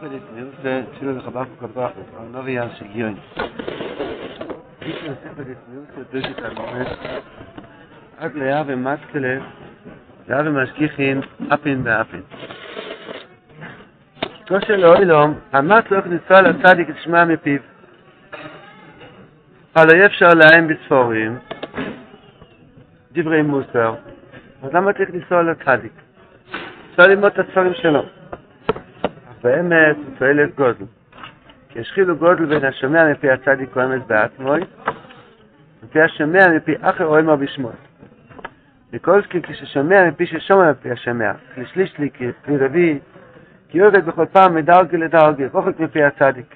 Fredrik Mirse, Tilo de Chabach Kabach, Arnovi Yan Shigion. Dice el Fredrik Mirse, Birgit Almomet, עד לאב ומתקלה, לאב ומשגיחין, אפין ואפין. כמו שלאוילום, המת לא כניסה לצדיק לשמוע מפיו. אבל אי אפשר להם בספורים, דברי מוסר, אז למה צריך לנסוע לצדיק? אפשר ללמוד את הספרים שלו. באמת הוא תועלת גודל. כי השחילו גודל בין השומע מפי הצדיק הוא אמס בעצמוי, מפי השומע מפי אחר אוהל בשמו. וכל כי כששומע מפי ששומע מפי השומע, כשליש לי כפי רביעי, כי יורד בכל פעם מדרגי לדרגי, רוחק מפי הצדיק.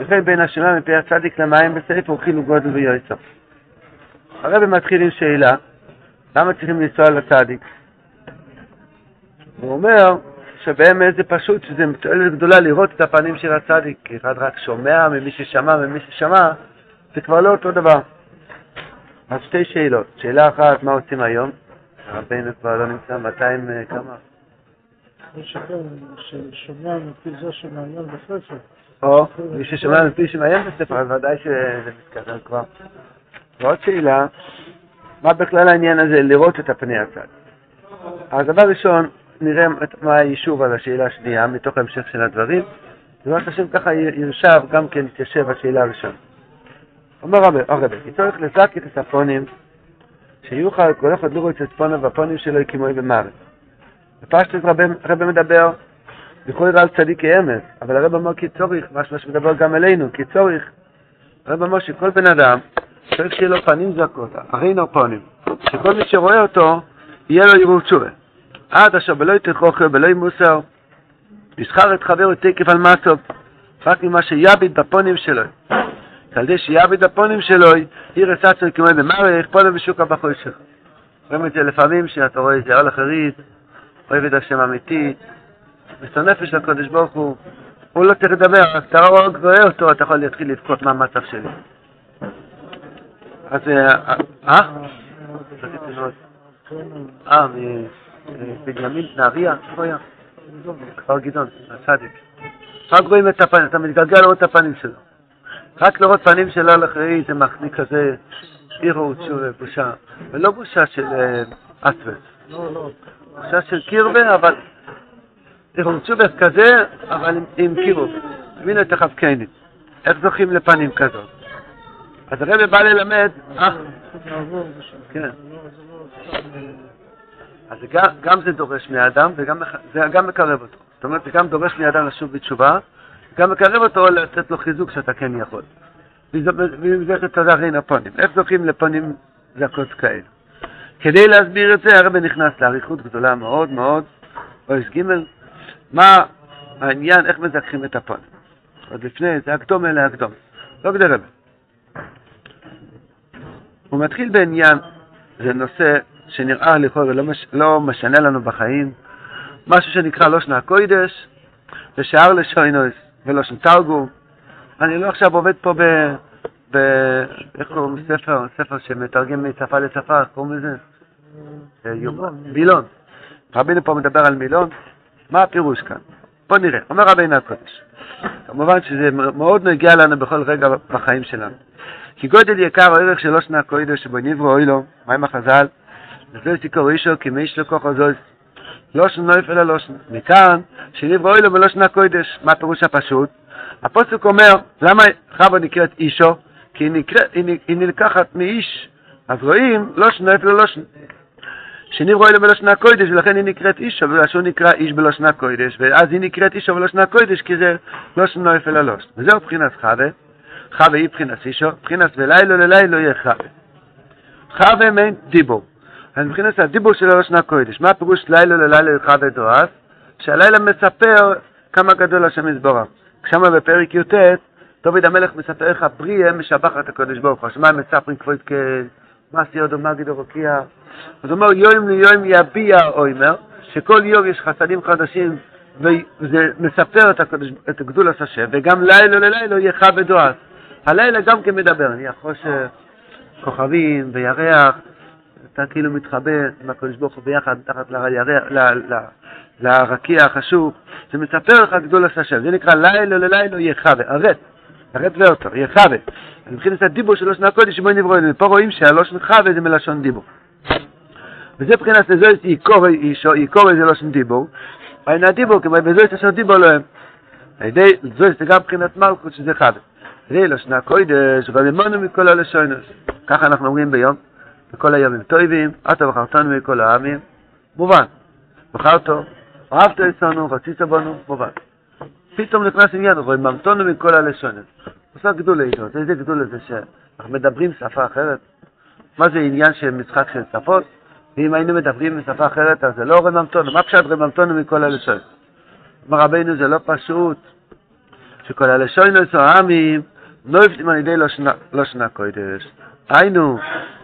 וכן בין השומע מפי הצדיק למים הוא חילו גודל ויועצו. הרב מתחיל עם שאלה, למה צריכים לנסוע לצדיק? הוא אומר, שבאמת זה פשוט, שזה תועלת גדולה לראות את הפנים של הצדיק, כי אחד רק שומע ממי ששמע ממי ששמע, זה כבר לא אותו דבר. אז שתי שאלות. שאלה אחת, מה עושים היום? רבינו כבר לא נמצא, 200 אה, כמה? ששומע מפי זה שמעיין בספר. או, מי ששומע מפי שמעיין בספר, אז ודאי שזה מתקדם כבר. ועוד שאלה, מה בכלל העניין הזה לראות את הפני הצד? אז דבר ראשון, נראה מה היישוב על השאלה השנייה, מתוך ההמשך של הדברים. בעזרת השם ככה ירשב, גם כן יתיישב השאלה הראשונה. אומר הרבי, כי לזק את הספונים, שיוכל כל אחד לראות את הצפונה והפונים שלו כמוי במארץ. בפשטוס הרבי מדבר, יכול על צדיקי אמס, אבל הרב אמר כי צורך, מה שמדבר גם אלינו, כי צורך, הרב אמר שכל בן אדם צריך שיהיה לו פנים זקות, הרינו פונים, שכל מי שרואה אותו, יהיה לו יראו תשובה. עד אשר בלא תכוכר, בלא מוסר, ישכר את חברו תקף על מסוב, רק ממה שיביד בפונים שלו. על ידי שיביד בפונים שלו, עיר אסצו כמו במערך, פונים בשוק הבחושך. רואים את זה לפעמים, שאתה רואה איזה אור אחרית, אוהב את השם אמיתי, מסר נפש לקודש ברוך הוא, הוא לא צריך לדבר, אז אתה רואה אותו, אתה יכול להתחיל לבכות מה המצב שלי. אז, אה? אה? אה, בנימין נהריה, איפה היה? כפר גדעון, הצדיק. רק רואים את הפנים, אתה מתגלגל לראות את הפנים שלו. רק לראות פנים שלו על אחרי זה מחניק כזה, עירו בושה, ולא בושה של אסווס. לא, לא. בושה של קירבה, אבל עירו תשובה כזה, אבל עם קירוב. תבינו את החבקנים. איך זוכים לפנים כזאת? אז הרב בא ללמד, אה, כן. אז גם, גם זה דורש מהאדם וגם זה גם מקרב אותו. זאת אומרת, זה גם דורש מהאדם לשוב בתשובה, גם מקרב אותו לתת לו חיזוק שאתה כן יכול. ועם זה תדרין הפונים. איך זוכים לפונים זכות כאלה? כדי להסביר את זה, הרב נכנס לאריכות גדולה מאוד מאוד, אויס ג', מה העניין, איך מזכחים את הפונים. עוד לפני, זה הקדום אלה הקדום. לא כדי רב. הוא מתחיל בעניין, זה נושא שנראה לכאורה לא, מש, לא משנה לנו בחיים, משהו שנקרא לא שנה קוידש, ושאר לשוינוס ולושן תרגום. אני לא עכשיו עובד פה ב... ב... איך קוראים ספר? ספר שמתרגם משפה לשפה, קוראים לזה? מילון. רבינו פה מדבר על מילון, מה הפירוש כאן? בוא נראה, אומר רבינו הקודש. כמובן שזה מאוד נגיע לנו בכל רגע בחיים שלנו. כי גודל יקר או ערך שלא שנה קוידש שבו נברו אוי לו, מה עם החז"ל? וזו סיכור אישו כמי יש לו כוח הזוז. לא שנה נויף אלא לא. מכאן שנברו אוי לו ולא שנה קוידש. מה הפירוש הפשוט? הפוסק אומר, למה חווה נקראת אישו? כי היא, נקרא, היא, היא נלקחת מאיש. אז רואים, לא אלא לא שנה. שנברו אלו בלשנה קוידש, ולכן היא נקראת אישו, שהוא נקרא איש בלשנה קוידש, ואז היא נקראת אישו בלשנה קוידש, כי זה לא שנה נויף אלא לא שנה. וזהו מבחינת חווה. חווה היא מבחינת אישו, מבחינת ולילו ללילו יהיה חווה. חווה מעין דיבור. אז מבחינת הדיבור שלו שנה קודש. מה הפירוש לילו ללילה חווה דורס? שהלילה מספר כמה גדול השם יסבורך. כשמה בפרק י"ט, דוד המלך מספר איך הבריאה משבחת את הקודש ברוך הוא. הם מספרים כבוד כמעשי עוד ומגיד רוקיע. אז הוא אומר יום ליום יביע אוימר, שכל יום יש חסדים חדשים וזה מספר את, הקודש, את גדולת השם, וגם לילה ללילה יהיה חווה דורס. הלילה גם כן מדבר, נהיה חושך, כוכבים וירח, אתה כאילו מתחבא עם הקדוש ברוך הוא ביחד מתחת לרקיע החשוב, זה מספר לך גדול עשה השם, זה נקרא לילה ללילה יחווה, הרט, הרט ואותו, יחווה. מבחינת הדיבור של לושן הקודש, שבו נברוא אלוהים, פה רואים שהלושן חווה זה מלשון דיבור. וזה מבחינת לזויס יקורא זה לושן דיבור, ואין הדיבור, כמו בזויס לשון דיבור להם. על ידי זויס זה גם מבחינת מלכות שזה חווה. זה לשון הקודש, ולמונו מכל הלשונס. ככה אנחנו אומרים ביום, בכל הימים טובים, אתה בחרתנו מכל העמים, מובן. בחרתו, אהבת אצלנו, רצית בנו, מובן. פתאום נכנס עניין, וממתונו מכל הלשונס. עושה גדול איתו, איזה גדול זה שאנחנו מדברים שפה אחרת? מה זה עניין של משחק של שפות? ואם היינו מדברים בשפה אחרת, אז זה לא רממתונו. מה פשט רממתונו מכל הלשון? אמר רבינו, זה לא פשוט שכל הלשונס או העמים לא יפתים על ידי לושנה קודש. היינו,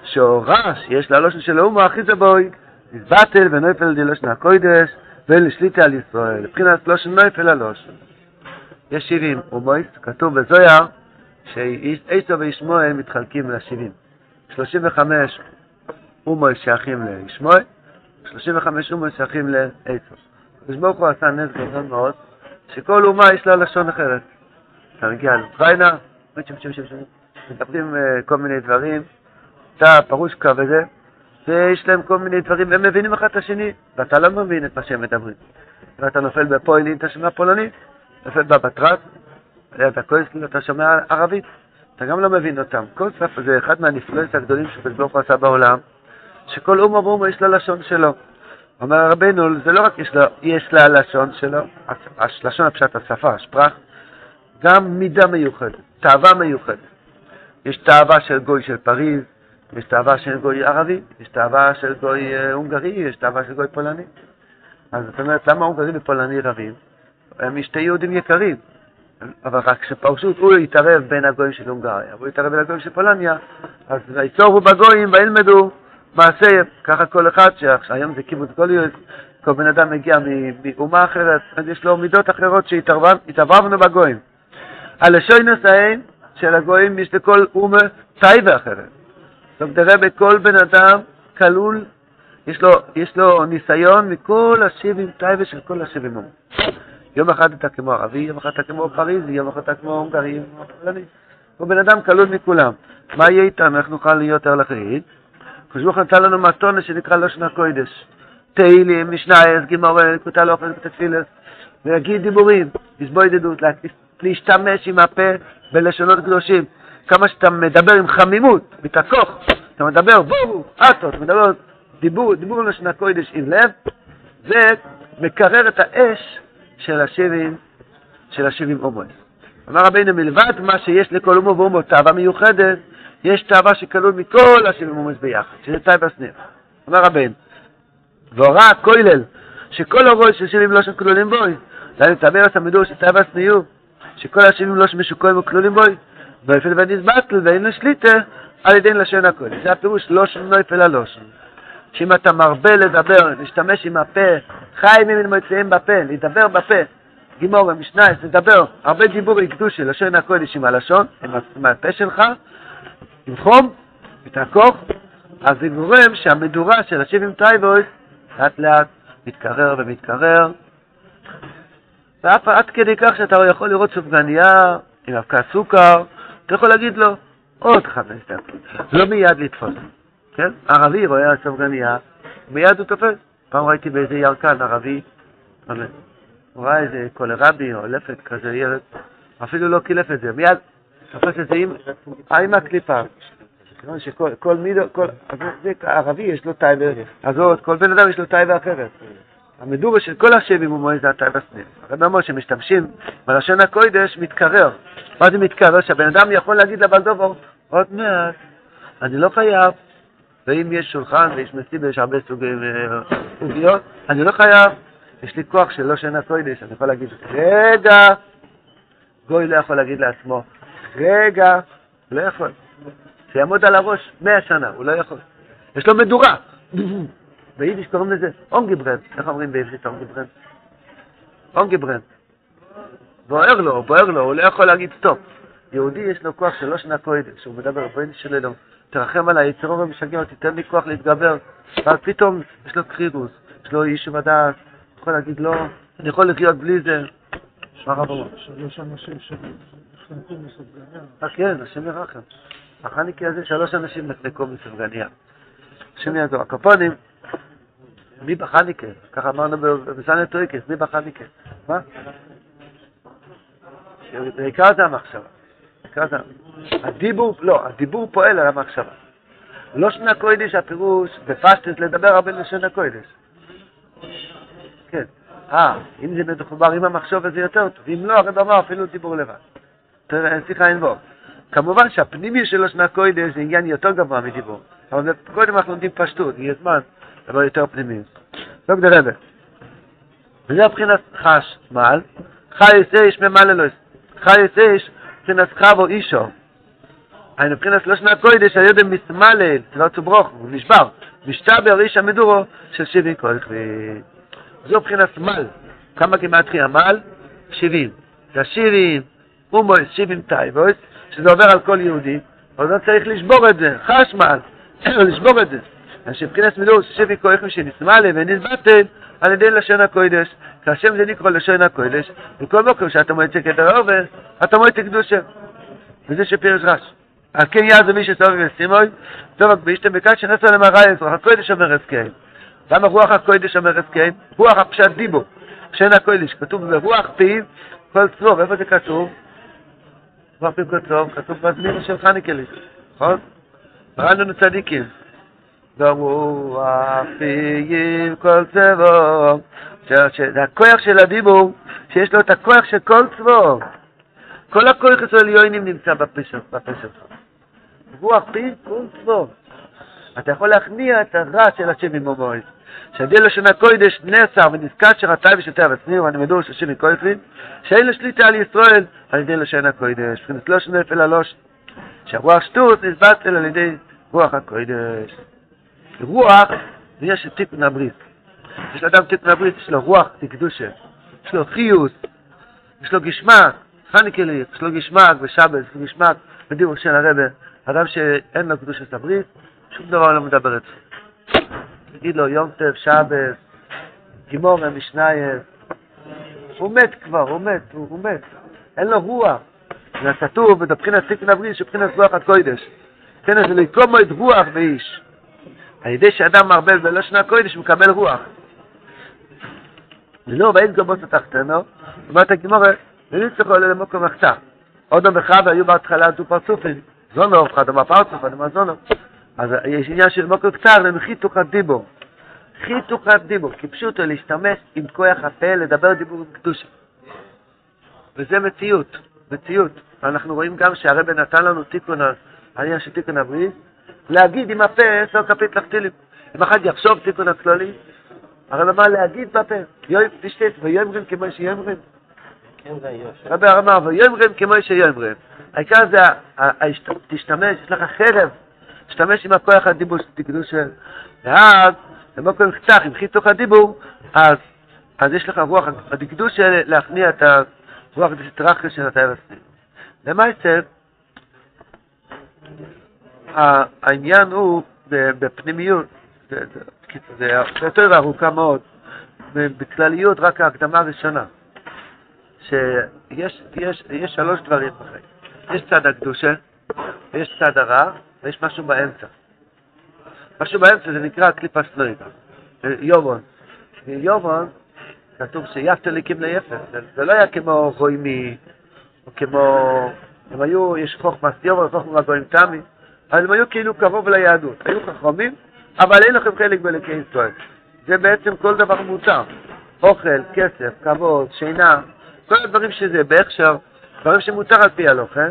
שהורה שיש ללושן של האומה הכי זבוי, נתבטל ונויפל לושנה קודש, ואין לשליטה על ישראל. מבחינת לושן נויפל הלושן. יש שבעים אומויס, כתוב בזויר, שעשו וישמואל מתחלקים לשבעים. שלושים וחמש אומויס שייכים לישמואל, שלושים וחמש אומויס שייכים לעשו. הקדוש ברוך הוא עשה נס גדול מאוד, שכל אומה יש לה לשון אחרת. אתה מגיע לאוקראינה, מדברים אה, כל מיני דברים, אתה פרושקה וזה, ויש להם כל מיני דברים, הם מבינים אחד את השני, ואתה לא מבין את מה שהם מדברים. ואתה נופל בפוילין, אתה שומע פולנית, נופל בבטרת, אתה כועס, אתה שומע ערבית, אתה גם לא מבין אותם. כל שפה זה אחד מהנפלאות הגדולים הוא עשה בעולם, שכל אומה ואומה יש לה לשון שלו. אומר רבנו, זה לא רק יש לה, יש לה לשון שלו, לשון הפשט השפה, השפרח, גם מידה מיוחדת, תאווה מיוחדת. יש תאווה של גוי של פריז, יש תאווה של גוי ערבי, יש תאווה של גוי הונגרי, יש תאווה של גוי פולני. אז זאת אומרת, למה הונגרי ופולני רבים? הם שתי יהודים יקרים, אבל רק כשפרשות הוא יתערב בין הגויים של הונגריה, והוא יתערב בין הגויים של פולניה, אז ויצורו בגויים וילמדו מעשיהם. ככה כל אחד, שהיום זה קיבוץ גוליות, כל בן אדם מגיע מאומה אחרת, אז יש לו מידות אחרות שהתעברבנו בגויים. הלשוינוס ההן של הגויים יש לכל אומה טייבה אחרת. זאת אומרת, בכל בן אדם כלול, יש לו, יש לו ניסיון מכל השבעים טייבה של כל השבעים אומות. יום אחד אתה כמו ערבי, יום אחד אתה כמו פריזי, יום אחד אתה כמו הונגרי, הוא בן אדם כלול מכולם. מה יהיה איתנו? איך נוכל להיות? הקדוש ברוך נתן לנו מתונה שנקרא לושן הקודש. תהילים, משנייס, גימורן, קוטל אוכל, תפילס, ויגיד דיבורים, לסבוא ידידות, להשתמש עם הפה בלשונות קדושים. כמה שאתה מדבר עם חמימות, מתעכוך, אתה מדבר בואו, אטו, אתה מדבר דיבור, דיבור לשון הקודש עם לב, זה מקרר את האש של השבעים, של השבעים אומות. אמר רבינו, מלבד מה שיש לכל אומו ואומו תאווה מיוחדת, יש תאווה שכלול מכל השבעים אומות ביחד, שזה תאווה סניר. אמר רבינו, והורה הכולל, שכל הראש של שבעים לא שכלולים בוי, דהיינו תאווה הסמידור של תאווה סניור, שכל השבעים לא שמשוקעים וכלולים בוי, ואפל ונסבטל ואין לשליטה על ידי לשון הקודש. זה הפירוש לושן נויפל הלושן. שאם אתה מרבה לדבר, להשתמש עם הפה, חי ממנו מוציאים בפה, לדבר בפה, גימור, משנייס, לדבר, הרבה דיבורי קדושי, לשון הקודש עם הלשון, עם, הפה שלך, עם חום, ותעקוך, אז זה גורם שהמדורה של השבעים טייבויס לאט לאט מתקרר ומתקרר, ואף עד כדי כך שאתה יכול לראות סופגניה עם אבקה סוכר, אתה יכול להגיד לו עוד חמש דקות, לא מיד לתפוס. כן? ערבי רואה סופגניה, מיד הוא תופס. פעם ראיתי באיזה ירקן ערבי, הוא ראה איזה קולרבי או לפת כזה, ילד, אפילו לא קילף את זה, מיד תופס את זה עם, הקליפה. שכל מידו, כל, ערבי יש לו טייבה, אז עוד, כל בן אדם יש לו טייבה אחרת. המדובה של כל השבים הוא מועד זה הטייבה סניף. הרב אומר שמשתמשים בלשון הקוידש מתקרר. מה זה מתקרר? שהבן אדם יכול להגיד לבן דובר, עוד מעט, אני לא חייב, ואם יש שולחן ויש מסיבה, יש הרבה סוגי אה, עוגיות, אני לא חייב, יש לי כוח של לושן קוידש, אני יכול להגיד, רגע, גוי לא יכול להגיד לעצמו, רגע, לא יכול. שיעמוד על הראש מאה שנה, הוא לא יכול. יש לו מדורה. ביידיש קוראים לזה אָנגעברענט. איך אומרים בעברית אָנגעברענט? אָנגעברענט. בוער לו, בוער לו, הוא לא יכול להגיד stop. יהודי יש לו כוח של לושן קוידש, הוא מדבר, רבונו של עולם, תרחם, היצר הרע משגע אותי, תן לי כוח להתגבר. ואז פתאום יש לו קרירוס, יש לו ישוב הדעת, יכול להגיד לא, אני יכול לחיות בלי זה. מה רב אומר? שלוש אנשים שנחנקו מסופגניה. אה כן, השם ירחם. החניקי הזה שלוש אנשים נחנקו מסופגניה. השם יעזור. הקופונים, מי בחניקה? ככה אמרנו בסנט טויקס, מי בחניקה? מה? בעיקר זה המחשבה. הדיבור, לא, הדיבור פועל על המחשבה. לא שנה קוידש, הפירוש בפשטס לדבר הרבה לשנה קוידש. כן. אה, אם זה מחובר עם המחשוב זה יותר טוב, אם לא, הרב אמר אפילו דיבור לבד. תראה, שיחה אין בו. כמובן שהפנימי של שנה קוידש זה עניין יותר גבוה מדיבור. אבל קודם אנחנו לומדים פשטות, יהיה זמן, דבר יותר פנימי. לא כדי רבה. וזה מבחינת חש, מעל, חי איש ממלא לו, חי איש מבחינת חבו אישו. היינו מבחינת לא שנה קוידש, על ידי מסמלל, לא צוברוך, הוא נשבר. משתבר איש המדורו של שבעים כל כביד. זו מבחינת מל. כמה גימטריה מל? שבעים. זה השבעים, אומויס, שבעים טייבויס, שזה עובר על כל יהודי, אבל לא צריך לשבור את זה, חשמל, לשבור את זה. אז שבחינת מדור ששבי כהכם שנסמלה ונסבטל על ידי לשון הקודש, כאשר זה נקרא לשון הקודש, בכל מקום שאתה מועצה כתר העובר, אתה מועצה קדושה. וזה שפירש רש. על כן יעזו מי שסובב וסימוי, טוב באישתם בקד שנסו למראה את רוח הקודש אומר הסכם. למה רוח הקודש אומר הסכם? רוח הפשט דיבו, שן הקודש, כתוב ברוח פיו כל צרוב, איפה זה כתוב? רוח פיו כל צרוב, כתוב בזמיר של חניקלי, נכון? ראינו צדיקים. ברוח פיו כל צרוב, זה הכוח של הדיבור, שיש לו את הכוח של כל צרוב. כל הכוח של עליונים נמצא בפה שלך. רוח פיו כל צרוב. אתה יכול להכניע את הרע של השם עם המועד. שעדי לשון הקודש נעצר ונזכר שרתי ושתה וצניר מדור של השם מקויפלין, שאין לו שליטה על ישראל על ידי לשון הקודש. מבחינת לא שנפל הלוש, שהרוח שטות נסבטל על ידי רוח הקודש. רוח זה יש תיקון הברית. יש לאדם תיקון הברית, יש לו רוח תקדושה, יש לו חיוס, יש לו גשמק, חניקלי, יש לו גשמק ושבס, גשמק בדיוק של הרבה. אדם שאין לו קדושת הברית, שום דבר לא מדבר אצלו. תגיד לו יום טף, שבס, גימורה, משנייס, הוא מת כבר, הוא מת, הוא, הוא מת, אין לו רוח. זה כתוב בבחינת תיקון הברית שבחינת רוח הקודש. כן, זה לקומו את רוח באיש. על ידי שאדם מערבל בלשון הקודש הוא מקבל רוח. ולא, ואין גבות התחתנו, אומרת הגימורה, וניצחו עולה למקום מחצה. עוד המחווה היו בהתחלה דו פרצופים, זונו, אחד אמר פרצוף, אומר זונו. אז יש עניין של מקום קצר, הם חיתוך הדיבור. חיתוך הדיבור, כי פשוטו להשתמש עם כוח הפה לדבר דיבור עם קדושה. וזה מציאות, מציאות. אנחנו רואים גם שהרבא נתן לנו תיקון, העניין של תיקון הברית, להגיד עם הפה עשר כפית לחתילים. אם אחד יחשוב תיקון הכללי, הרי למה להגיד בפה, תשתת ויאמרים כמו שיאמרים. רבי אמר ויאמרים כמו שיאמרים. העיקר זה, תשתמש, יש לך חרב, תשתמש עם הכוח הדיבור שתקדושה, ואז במקום קצח, עם חיתוך הדיבור, אז, אז יש לך רוח הדקדוש להכניע את הרוח הדסטרחיה של הסניף. למעשה, העניין הוא בפנימיות, זה יותר ארוכה מאוד, בכלליות רק ההקדמה הראשונה, שיש יש, יש שלוש דברים בחיים. יש צד הקדושה, ויש צד הרע, ויש משהו באמצע. משהו באמצע זה נקרא קליפס נויגה, יובון. יובון, כתוב שיפת ליקים ליפר, זה, לא היה כמו רוימי, או כמו, הם היו, יש חוכמס יובון, חוכמה גויים תמי, אבל הם היו כאילו קרוב ליהדות, היו חכמים, אבל אין לכם חלק בלקי ישראל. זה בעצם כל דבר מותר. אוכל, כסף, כבוד, שינה, כל הדברים שזה, בהכשר, דברים שמותר על פי הלוכה,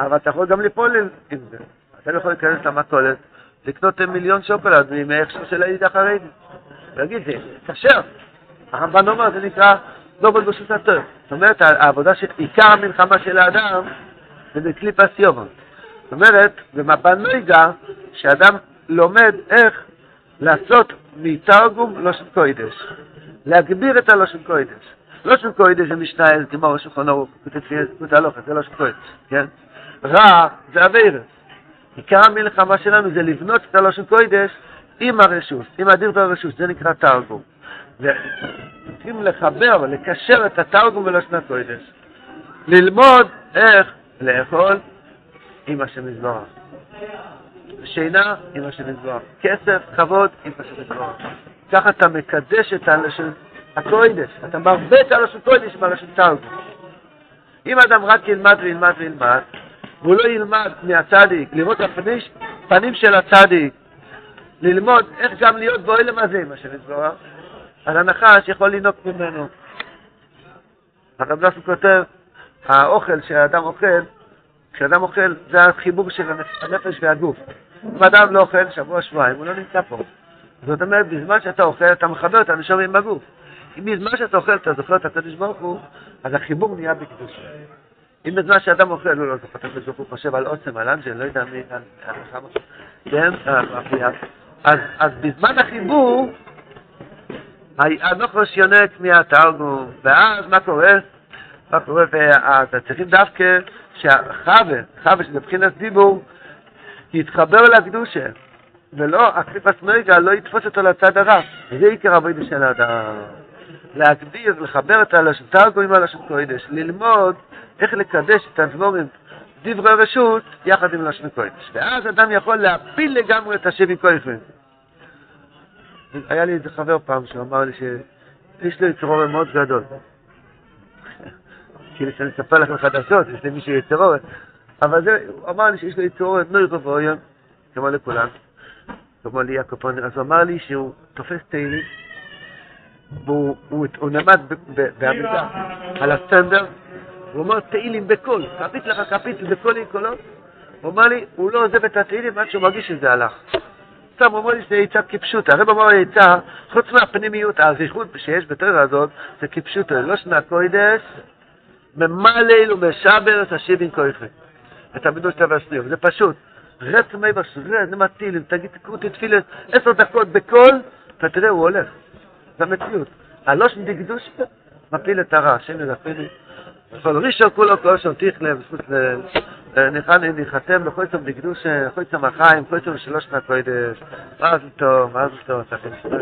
אבל אתה יכול גם ליפול עם זה. אתה לא יכול להיכנס למכולת, לקנות מיליון שוקולד מהכשר של הידיד החרדי. ולהגיד, זה כשר. הרמב"ן אומר, זה נקרא דובל ברשות הטוב. זאת אומרת, העבודה של עיקר המלחמה של האדם זה בקליפס יובון. זאת אומרת, במבן נויגה, שאדם לומד איך לעשות מתרגום לושן קוידש, להגביר את הלושן קוידש. לושן קוידש זה משנה, זה כמו שולחן ערוך, כותת הלוכת, זה לושן קוידש, כן? רע זה אביירס. עיקר המלחמה שלנו זה לבנות את הלושן קוידש עם הרשות, עם הדיר והרשות, זה נקרא תרגום. צריכים לחבר ולקשר את התרגום בלשון הקודש. ללמוד איך לאכול עם השם יזברך. שינה עם השם יזברך. כסף, כבוד עם השם יזברך. ככה אתה מקדש את הלשון הקודש. אתה מרבה את הלשון קודש בלשון תרגום. אם אדם רק ילמד וילמד וילמד, והוא לא ילמד מהצדיק, לראות את הפנים, פנים של הצדיק, ללמוד איך גם להיות באוהלם הזה עם השם יזברך, אז הנחש יכול לנהוג ממנו. הרב נוסף כותב, האוכל שהאדם אוכל, כשאדם אוכל זה החיבור של הנפש והגוף. אם אדם לא אוכל שבוע, שבועיים, הוא לא נמצא פה. זאת אומרת, בזמן שאתה אוכל, אתה מחבר את הנשום עם הגוף. אם בזמן שאתה אוכל אתה זוכר את הקדוש ברוך הוא, אז החיבור נהיה בקדושה. אם בזמן שאדם אוכל הוא לא זוכר את הקדוש ברוך הוא, חושב על עוצם, על אנג'ל, לא יודע מי, על כמה, כן, אז, אז בזמן החיבור, הנוכוס יונק מהתרגום, ואז מה קורה? מה קורה? ואז צריכים דווקא שהחווה, חווה שזה מבחינת דיבור, יתחבר לקדושה, ולא, הקליפת נויגה לא יתפוס אותו לצד הרע. וזה עיקר עבודה של האדם. להגדיר, לחבר את הלשון, תרגום עם הלשון קודש, ללמוד איך לקדש את הדבורים, דברי רשות, יחד עם לשון קודש. ואז אדם יכול להפיל לגמרי את השבי כויכם. היה לי איזה חבר פעם שאמר לי שיש לו יצרור מאוד גדול. כאילו שאני אספר לכם חדשות, יש לי מישהו יצרור, אבל זה, הוא אמר לי שיש לו יצרור נוירובויון, כמו לכולם, כמו לי יעקב פונר, אז הוא אמר לי שהוא תופס תהילים, והוא הוא, הוא נעמד בעמידה על הסטנדר, הוא אומר תהילים בקול, כפית לך כפית בקול עם קולות, הוא אמר לי, הוא לא עוזב את התהילים עד שהוא מרגיש שזה הלך. סתם, אומר לי שזה עצה כפשוטה. הרב אמר לי עצה, חוץ מהפנימיות, הזכות שיש בתורה הזאת, זה כפשוטה, לא שנה קוידש, ממלל ומשבר את השיבין כויכם. את המידוש תו השניות, זה פשוט. רץ מי בשביל, זה מטיל, אם תגיד תקרותי תפילה עשר דקות בקול, אתה תראה, הוא הולך. זה המציאות. הלושן דקדוש מפיל את הרע, השם ידפני. אבל ראשון כולו כל שם וזכות ניחתם צום דקדוש, צום החיים, צום שלוש מהקודש. מזל טוב, מזל טוב, צריכים לשמוע.